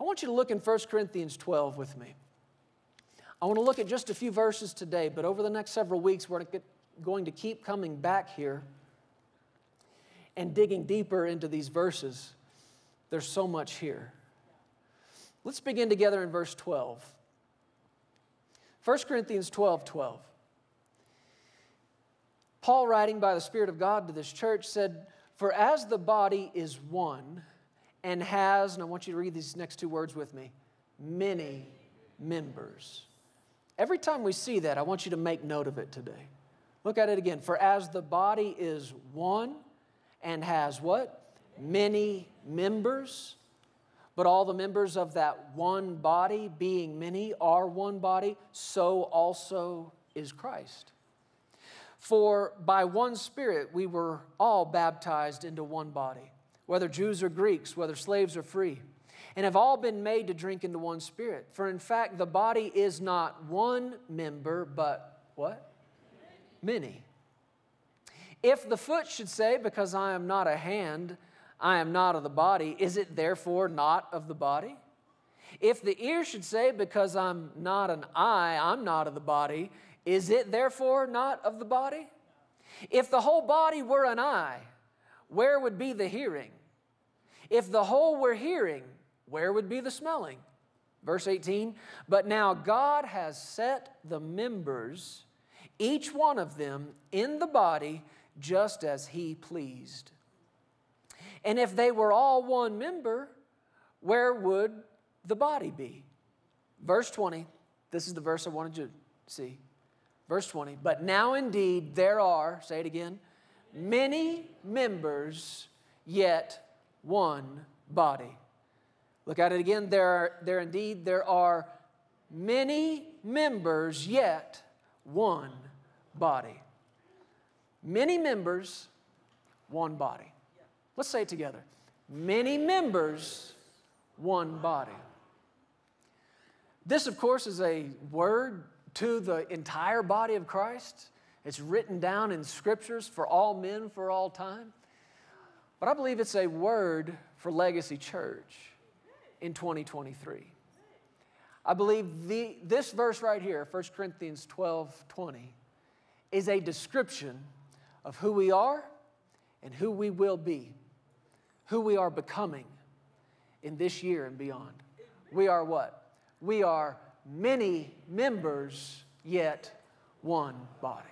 I want you to look in 1 Corinthians 12 with me. I want to look at just a few verses today, but over the next several weeks, we're going to keep coming back here and digging deeper into these verses. There's so much here. Let's begin together in verse 12. 1 Corinthians 12 12. Paul, writing by the Spirit of God to this church, said, For as the body is one and has, and I want you to read these next two words with me, many members. Every time we see that, I want you to make note of it today. Look at it again. For as the body is one and has what? Many members, but all the members of that one body, being many, are one body, so also is Christ. For by one Spirit we were all baptized into one body, whether Jews or Greeks, whether slaves or free, and have all been made to drink into one Spirit. For in fact, the body is not one member, but what? Many. If the foot should say, Because I am not a hand, I am not of the body, is it therefore not of the body? If the ear should say, Because I'm not an eye, I'm not of the body, is it therefore not of the body? If the whole body were an eye, where would be the hearing? If the whole were hearing, where would be the smelling? Verse 18, but now God has set the members, each one of them, in the body just as He pleased. And if they were all one member, where would the body be? Verse 20, this is the verse I wanted you to see. Verse 20, but now indeed there are, say it again, many members, yet one body. Look at it again. There, are, there indeed there are many members, yet one body. Many members, one body. Let's say it together. Many members, one body. This, of course, is a word to the entire body of Christ. It's written down in scriptures for all men for all time. But I believe it's a word for Legacy Church in 2023. I believe the, this verse right here, 1 Corinthians 12 20, is a description of who we are and who we will be, who we are becoming in this year and beyond. We are what? We are many members, yet one body.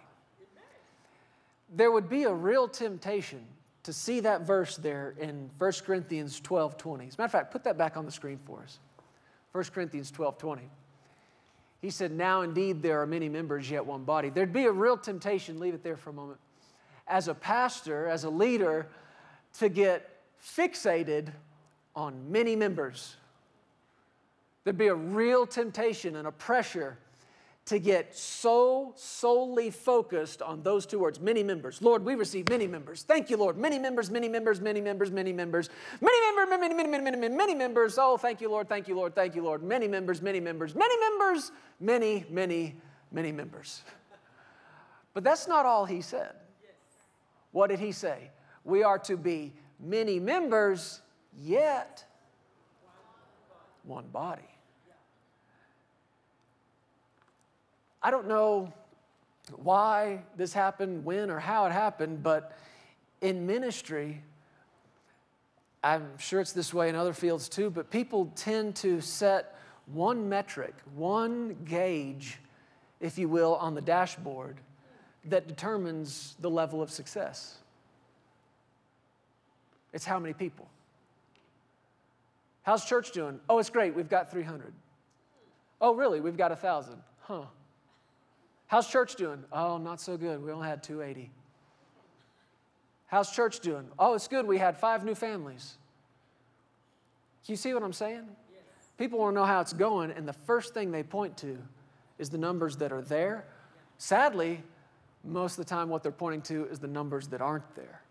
There would be a real temptation to see that verse there in 1 Corinthians 12 20. As a matter of fact, put that back on the screen for us. 1 Corinthians 12 20. He said, Now indeed there are many members, yet one body. There'd be a real temptation, leave it there for a moment, as a pastor, as a leader, to get fixated on many members There'd be a real temptation and a pressure to get so solely focused on those two words many members. Lord, we receive many members. Thank you, Lord. Many members, many members, many members, many members, many members, many, many, many, many, many, many members. Oh, thank you, Lord. Thank you, Lord. Thank you, Lord. Many members, many members, many members, many, many, many members. But that's not all he said. What did he say? We are to be many members, yet one body. I don't know why this happened, when, or how it happened, but in ministry, I'm sure it's this way in other fields too, but people tend to set one metric, one gauge, if you will, on the dashboard that determines the level of success. It's how many people. How's church doing? Oh, it's great. We've got 300. Oh, really? We've got 1,000. Huh. How's church doing? Oh, not so good. We only had 280. How's church doing? Oh, it's good. We had five new families. You see what I'm saying? Yes. People want to know how it's going, and the first thing they point to is the numbers that are there. Sadly, most of the time, what they're pointing to is the numbers that aren't there.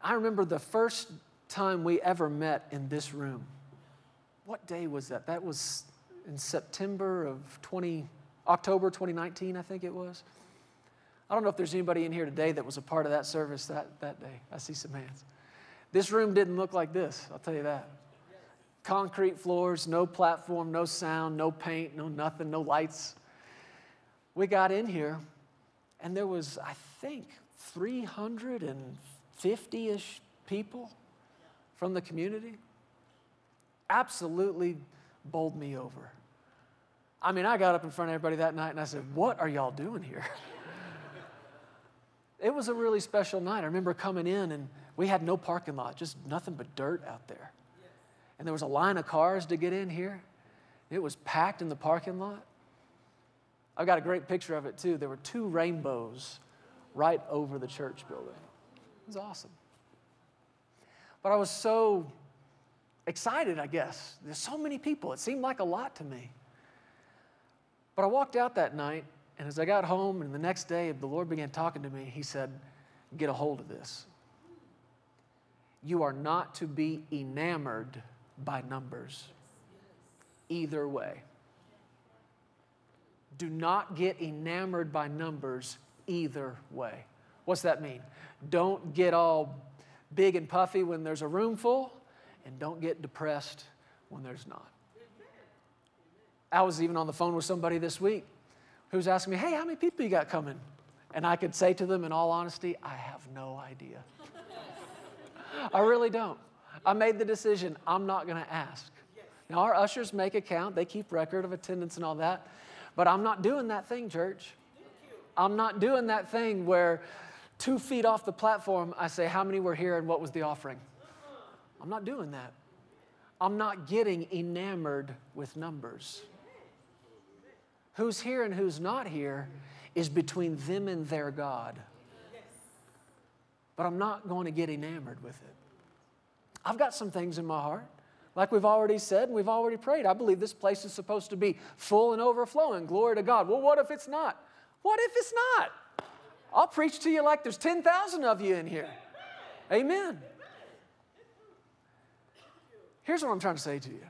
I remember the first time we ever met in this room. What day was that? That was in September of 20, October 2019, I think it was. I don't know if there's anybody in here today that was a part of that service that, that day. I see some hands. This room didn't look like this, I'll tell you that. concrete floors, no platform, no sound, no paint, no nothing, no lights. We got in here, and there was, I think, 350 ish people from the community. Absolutely bowled me over. I mean, I got up in front of everybody that night and I said, What are y'all doing here? it was a really special night. I remember coming in and we had no parking lot, just nothing but dirt out there. And there was a line of cars to get in here. It was packed in the parking lot. I've got a great picture of it too. There were two rainbows right over the church building. It was awesome. But I was so excited, I guess. There's so many people. It seemed like a lot to me. But I walked out that night, and as I got home and the next day, the Lord began talking to me. He said, Get a hold of this. You are not to be enamored by numbers, either way. Do not get enamored by numbers either way. What's that mean? Don't get all big and puffy when there's a room full, and don't get depressed when there's not. I was even on the phone with somebody this week who was asking me, Hey, how many people you got coming? And I could say to them, in all honesty, I have no idea. I really don't. I made the decision, I'm not going to ask. Now, our ushers make a count, they keep record of attendance and all that, but I'm not doing that thing, church. I'm not doing that thing where two feet off the platform, I say, How many were here and what was the offering? I'm not doing that. I'm not getting enamored with numbers. Who's here and who's not here is between them and their God. But I'm not going to get enamored with it. I've got some things in my heart. Like we've already said and we've already prayed, I believe this place is supposed to be full and overflowing. Glory to God. Well, what if it's not? What if it's not? I'll preach to you like there's 10,000 of you in here. Amen. Here's what I'm trying to say to you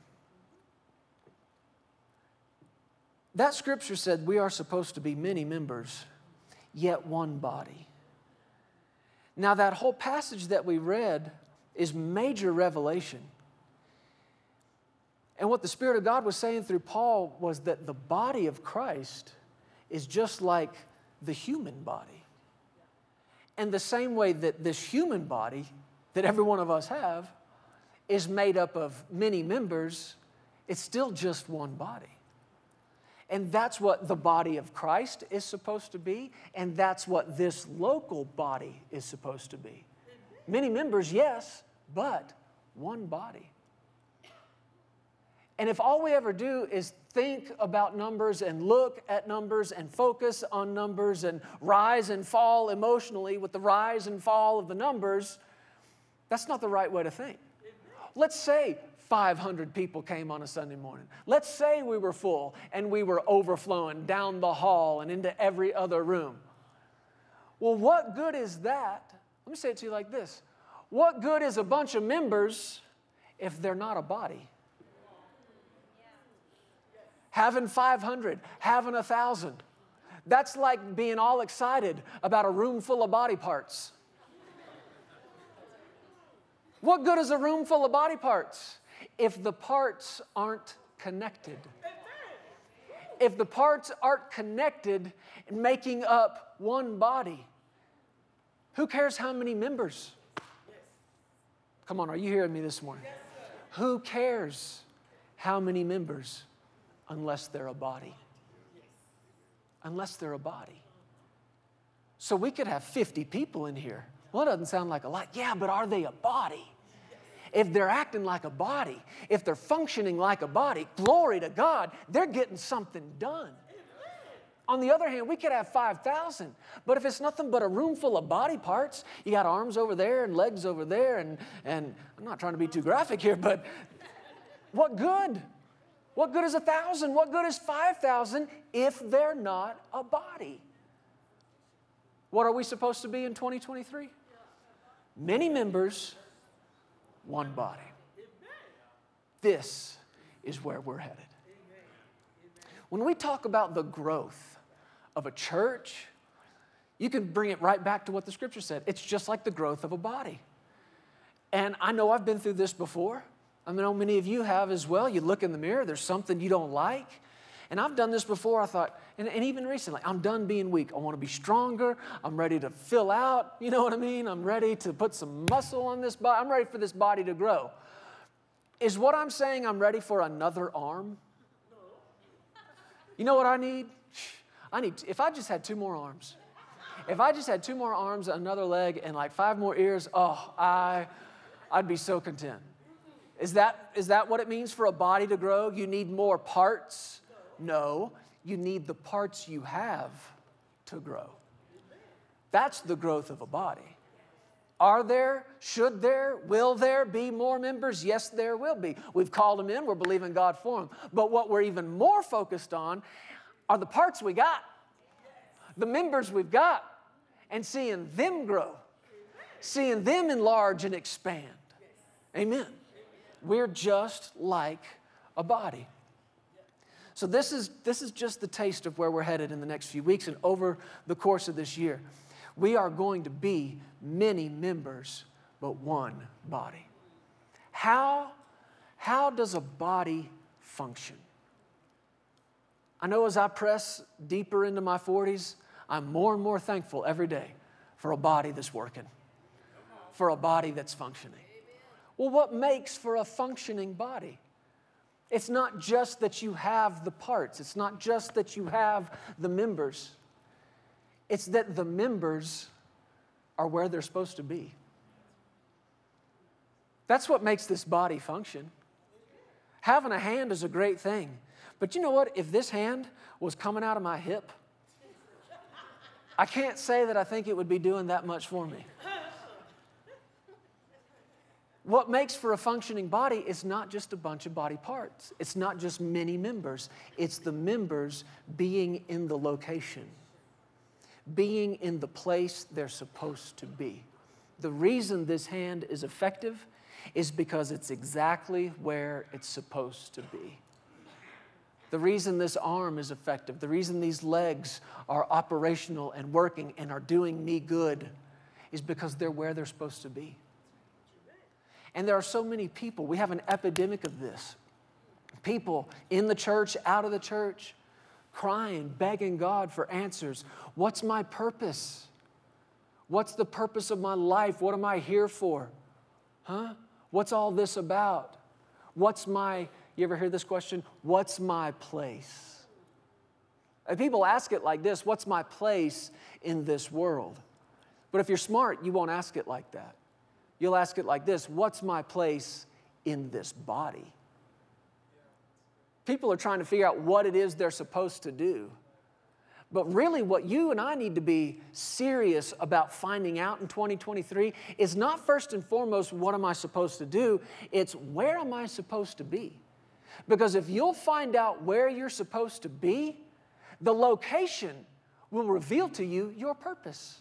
that scripture said we are supposed to be many members, yet one body. Now, that whole passage that we read is major revelation. And what the Spirit of God was saying through Paul was that the body of Christ is just like the human body. And the same way that this human body that every one of us have is made up of many members, it's still just one body. And that's what the body of Christ is supposed to be, and that's what this local body is supposed to be. Many members, yes, but one body. And if all we ever do is think about numbers and look at numbers and focus on numbers and rise and fall emotionally with the rise and fall of the numbers, that's not the right way to think. Let's say 500 people came on a Sunday morning. Let's say we were full and we were overflowing down the hall and into every other room. Well, what good is that? Let me say it to you like this What good is a bunch of members if they're not a body? having 500, having a 1,000. That's like being all excited about a room full of body parts. What good is a room full of body parts if the parts aren't connected? If the parts aren't connected and making up one body, who cares how many members? Come on, are you hearing me this morning? Who cares how many members? unless they're a body. Unless they're a body. So we could have 50 people in here. Well, that doesn't sound like a lot. Yeah, but are they a body? If they're acting like a body, if they're functioning like a body, glory to God, they're getting something done. On the other hand, we could have 5,000, but if it's nothing but a room full of body parts, you got arms over there and legs over there, and, and I'm not trying to be too graphic here, but what good? What good is a thousand? What good is 5,000 if they're not a body? What are we supposed to be in 2023? Many members, one body. This is where we're headed. When we talk about the growth of a church, you can bring it right back to what the scripture said. It's just like the growth of a body. And I know I've been through this before. I know many of you have as well. You look in the mirror, there's something you don't like. And I've done this before. I thought, and, and even recently, I'm done being weak. I want to be stronger. I'm ready to fill out. You know what I mean? I'm ready to put some muscle on this body. I'm ready for this body to grow. Is what I'm saying I'm ready for another arm? You know what I need? I need, if I just had two more arms, if I just had two more arms, another leg, and like five more ears, oh, I, I'd be so content. Is that, is that what it means for a body to grow? You need more parts? No, you need the parts you have to grow. That's the growth of a body. Are there, should there, will there be more members? Yes, there will be. We've called them in, we're believing God for them. But what we're even more focused on are the parts we got, the members we've got, and seeing them grow, seeing them enlarge and expand. Amen. We're just like a body. So, this is, this is just the taste of where we're headed in the next few weeks and over the course of this year. We are going to be many members, but one body. How, how does a body function? I know as I press deeper into my 40s, I'm more and more thankful every day for a body that's working, for a body that's functioning. Well, what makes for a functioning body? It's not just that you have the parts, it's not just that you have the members, it's that the members are where they're supposed to be. That's what makes this body function. Having a hand is a great thing. But you know what? If this hand was coming out of my hip, I can't say that I think it would be doing that much for me. What makes for a functioning body is not just a bunch of body parts. It's not just many members. It's the members being in the location, being in the place they're supposed to be. The reason this hand is effective is because it's exactly where it's supposed to be. The reason this arm is effective, the reason these legs are operational and working and are doing me good is because they're where they're supposed to be. And there are so many people, we have an epidemic of this. People in the church, out of the church, crying, begging God for answers. What's my purpose? What's the purpose of my life? What am I here for? Huh? What's all this about? What's my, you ever hear this question? What's my place? And people ask it like this What's my place in this world? But if you're smart, you won't ask it like that. You'll ask it like this What's my place in this body? People are trying to figure out what it is they're supposed to do. But really, what you and I need to be serious about finding out in 2023 is not first and foremost, what am I supposed to do? It's where am I supposed to be? Because if you'll find out where you're supposed to be, the location will reveal to you your purpose.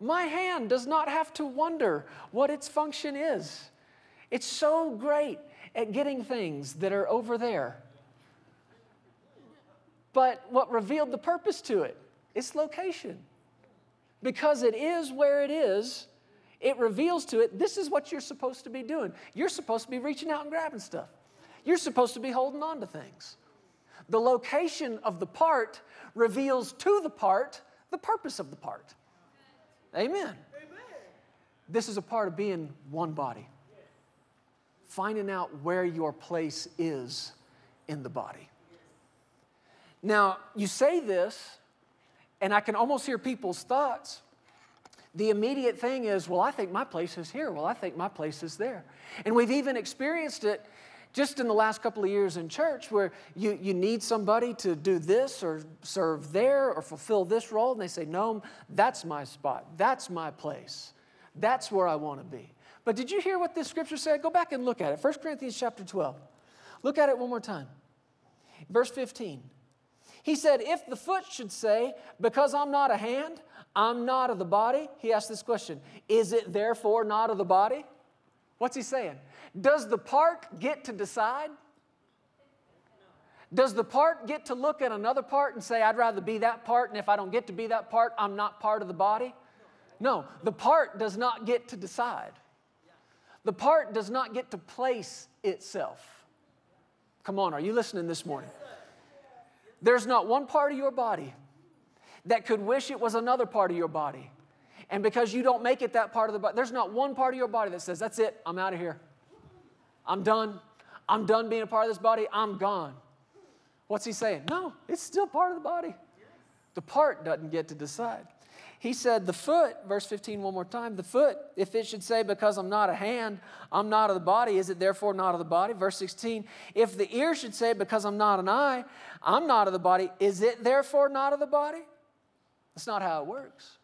My hand does not have to wonder what its function is. It's so great at getting things that are over there. But what revealed the purpose to it? Its location. Because it is where it is, it reveals to it this is what you're supposed to be doing. You're supposed to be reaching out and grabbing stuff, you're supposed to be holding on to things. The location of the part reveals to the part the purpose of the part. Amen. This is a part of being one body. Finding out where your place is in the body. Now, you say this, and I can almost hear people's thoughts. The immediate thing is, well, I think my place is here. Well, I think my place is there. And we've even experienced it just in the last couple of years in church where you, you need somebody to do this or serve there or fulfill this role, and they say, No, that's my spot. That's my place. That's where I want to be. But did you hear what this scripture said? Go back and look at it. 1 Corinthians chapter 12. Look at it one more time. Verse 15. He said, If the foot should say, Because I'm not a hand, I'm not of the body, he asked this question Is it therefore not of the body? What's he saying? Does the part get to decide? Does the part get to look at another part and say, I'd rather be that part, and if I don't get to be that part, I'm not part of the body? No, the part does not get to decide. The part does not get to place itself. Come on, are you listening this morning? There's not one part of your body that could wish it was another part of your body. And because you don't make it that part of the body, there's not one part of your body that says, That's it, I'm out of here. I'm done. I'm done being a part of this body. I'm gone. What's he saying? No, it's still part of the body. The part doesn't get to decide. He said, The foot, verse 15, one more time, the foot, if it should say, Because I'm not a hand, I'm not of the body, is it therefore not of the body? Verse 16, if the ear should say, Because I'm not an eye, I'm not of the body, is it therefore not of the body? That's not how it works.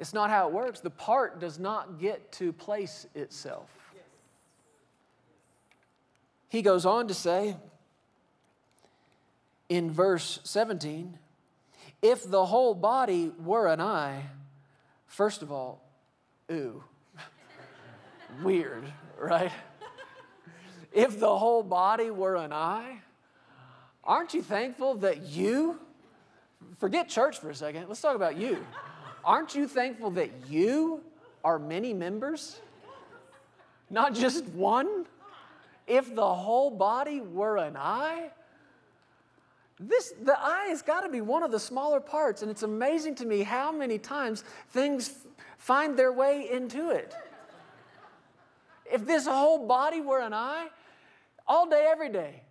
It's not how it works. The part does not get to place itself. He goes on to say in verse 17, if the whole body were an eye, first of all, ooh, weird, right? If the whole body were an eye, aren't you thankful that you, forget church for a second, let's talk about you. Aren't you thankful that you are many members? Not just one? If the whole body were an eye, this, the eye has got to be one of the smaller parts, and it's amazing to me how many times things find their way into it. If this whole body were an eye, all day, every day,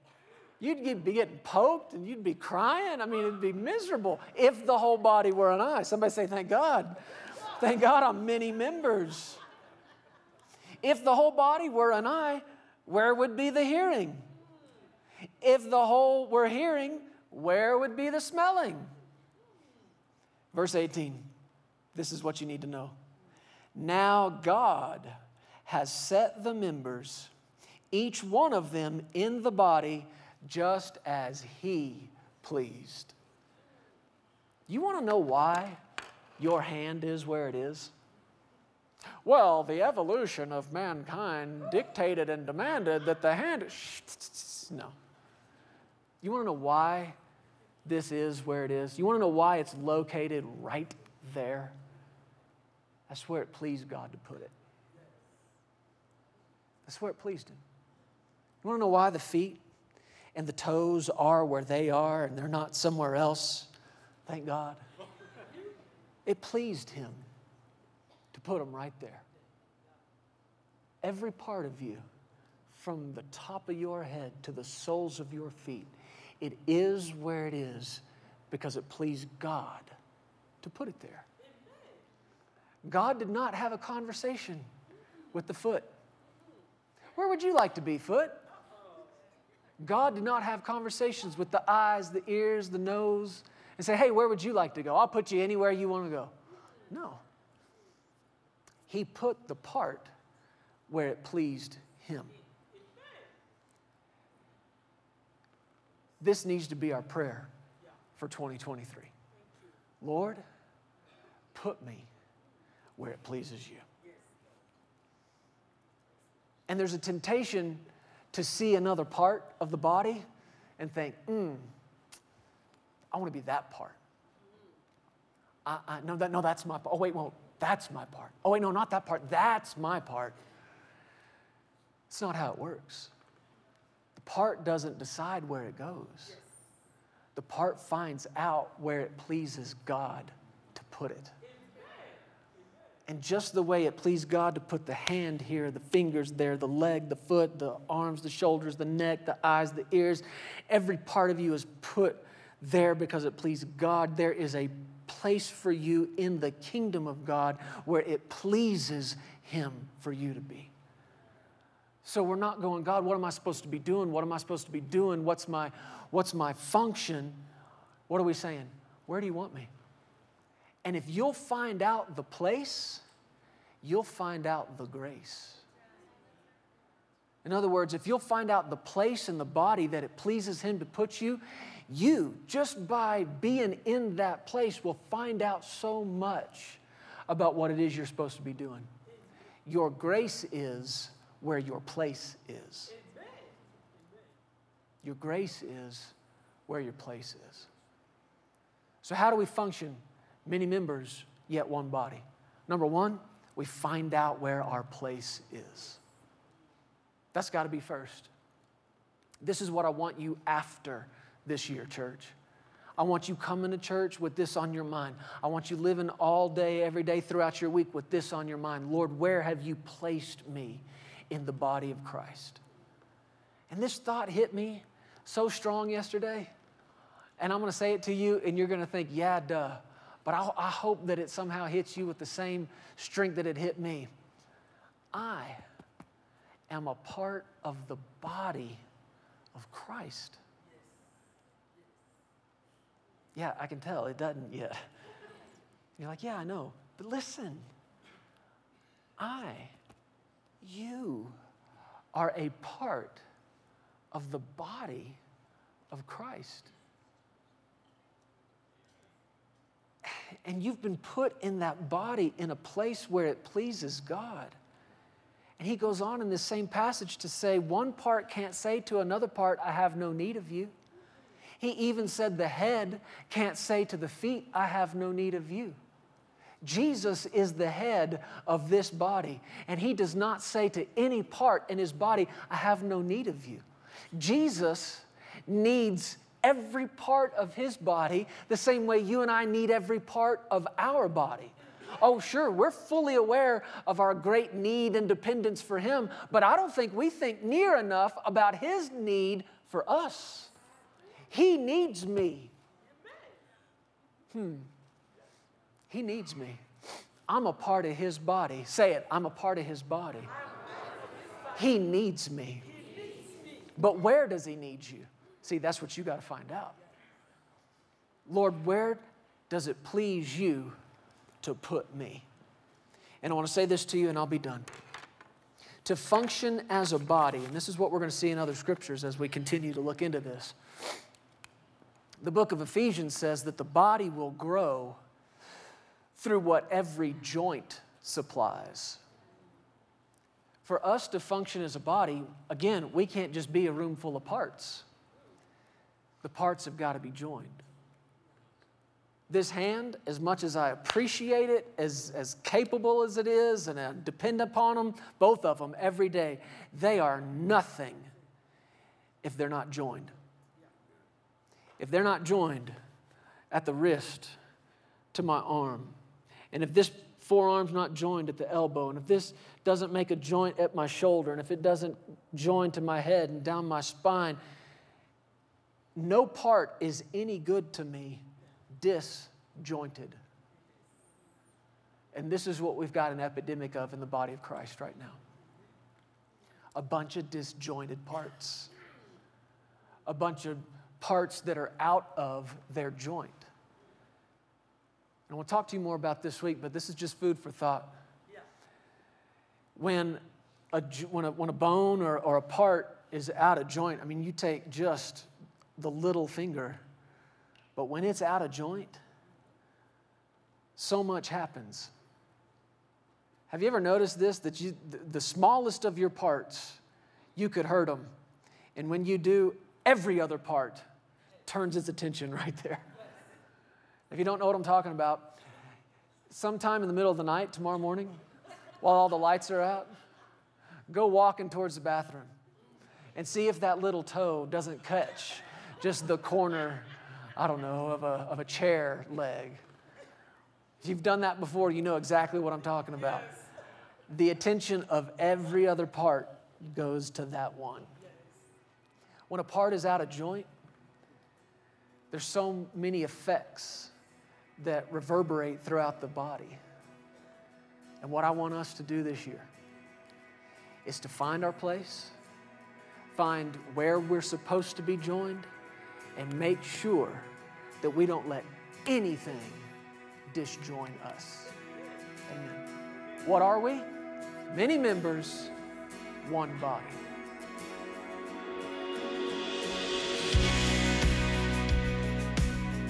you'd be getting poked and you'd be crying. I mean, it'd be miserable if the whole body were an eye. Somebody say, Thank God. Thank God I'm many members. If the whole body were an eye, where would be the hearing? If the whole were hearing, where would be the smelling? Verse 18, this is what you need to know. Now God has set the members, each one of them in the body, just as He pleased. You want to know why your hand is where it is? Well, the evolution of mankind dictated and demanded that the hand. No. You want to know why this is where it is? You want to know why it's located right there? That's where it pleased God to put it. That's where it pleased Him. You want to know why the feet and the toes are where they are and they're not somewhere else? Thank God. It pleased Him put them right there. Every part of you, from the top of your head to the soles of your feet, it is where it is because it pleased God to put it there. God did not have a conversation with the foot. Where would you like to be, foot? God did not have conversations with the eyes, the ears, the nose, and say, hey, where would you like to go? I'll put you anywhere you want to go. No. He put the part where it pleased Him. This needs to be our prayer for 2023. Lord, put me where it pleases you. And there's a temptation to see another part of the body and think, hmm, I want to be that part. I, I, no, that, no, that's my part. Oh, wait, well, that's my part. Oh, wait, no, not that part. That's my part. It's not how it works. The part doesn't decide where it goes, the part finds out where it pleases God to put it. And just the way it pleased God to put the hand here, the fingers there, the leg, the foot, the arms, the shoulders, the neck, the eyes, the ears, every part of you is put there because it pleased God. There is a place for you in the kingdom of God where it pleases Him for you to be. So we're not going, God, what am I supposed to be doing? What am I supposed to be doing? What's my, what's my function? What are we saying? Where do you want me? And if you'll find out the place, you'll find out the grace. In other words, if you'll find out the place in the body that it pleases Him to put you, you, just by being in that place, will find out so much about what it is you're supposed to be doing. Your grace is where your place is. Your grace is where your place is. So, how do we function? Many members, yet one body. Number one, we find out where our place is. That's got to be first. This is what I want you after this year, church. I want you coming to church with this on your mind. I want you living all day, every day throughout your week with this on your mind. Lord, where have you placed me in the body of Christ? And this thought hit me so strong yesterday. And I'm going to say it to you, and you're going to think, yeah, duh. But I, I hope that it somehow hits you with the same strength that it hit me. I am a part of the body of Christ. Yeah, I can tell it doesn't yet. You're like, yeah, I know. But listen, I, you are a part of the body of Christ. And you've been put in that body in a place where it pleases God. And he goes on in this same passage to say, one part can't say to another part, I have no need of you. He even said, the head can't say to the feet, I have no need of you. Jesus is the head of this body, and he does not say to any part in his body, I have no need of you. Jesus needs every part of his body the same way you and I need every part of our body. Oh, sure, we're fully aware of our great need and dependence for him, but I don't think we think near enough about his need for us. He needs me. Hmm. He needs me. I'm a part of his body. Say it, I'm a part of his body. He needs me. But where does he need you? See, that's what you got to find out. Lord, where does it please you to put me? And I want to say this to you, and I'll be done. To function as a body, and this is what we're going to see in other scriptures as we continue to look into this. The book of Ephesians says that the body will grow through what every joint supplies. For us to function as a body, again, we can't just be a room full of parts the parts have got to be joined. This hand, as much as I appreciate it, as, as capable as it is, and I depend upon them, both of them every day, they are nothing if they're not joined. If they're not joined at the wrist to my arm, and if this forearm's not joined at the elbow, and if this doesn't make a joint at my shoulder, and if it doesn't join to my head and down my spine, no part is any good to me disjointed. And this is what we've got an epidemic of in the body of Christ right now. A bunch of disjointed parts, a bunch of parts that are out of their joint. And we'll talk to you more about this week, but this is just food for thought. When, a, when, a, when a bone or, or a part is out of joint, I mean, you take just the little finger. But when it's out of joint, so much happens. Have you ever noticed this? That you, the smallest of your parts, you could hurt them. And when you do, every other part turns its attention right there. If you don't know what I'm talking about, sometime in the middle of the night, tomorrow morning, while all the lights are out, go walking towards the bathroom and see if that little toe doesn't catch just the corner, I don't know, of a, of a chair leg. If you've done that before, you know exactly what I'm talking about. Yes. The attention of every other part goes to that one. When a part is out of joint, there's so many effects that reverberate throughout the body. And what I want us to do this year is to find our place, find where we're supposed to be joined, and make sure that we don't let anything disjoin us. Amen. What are we? Many members, one body.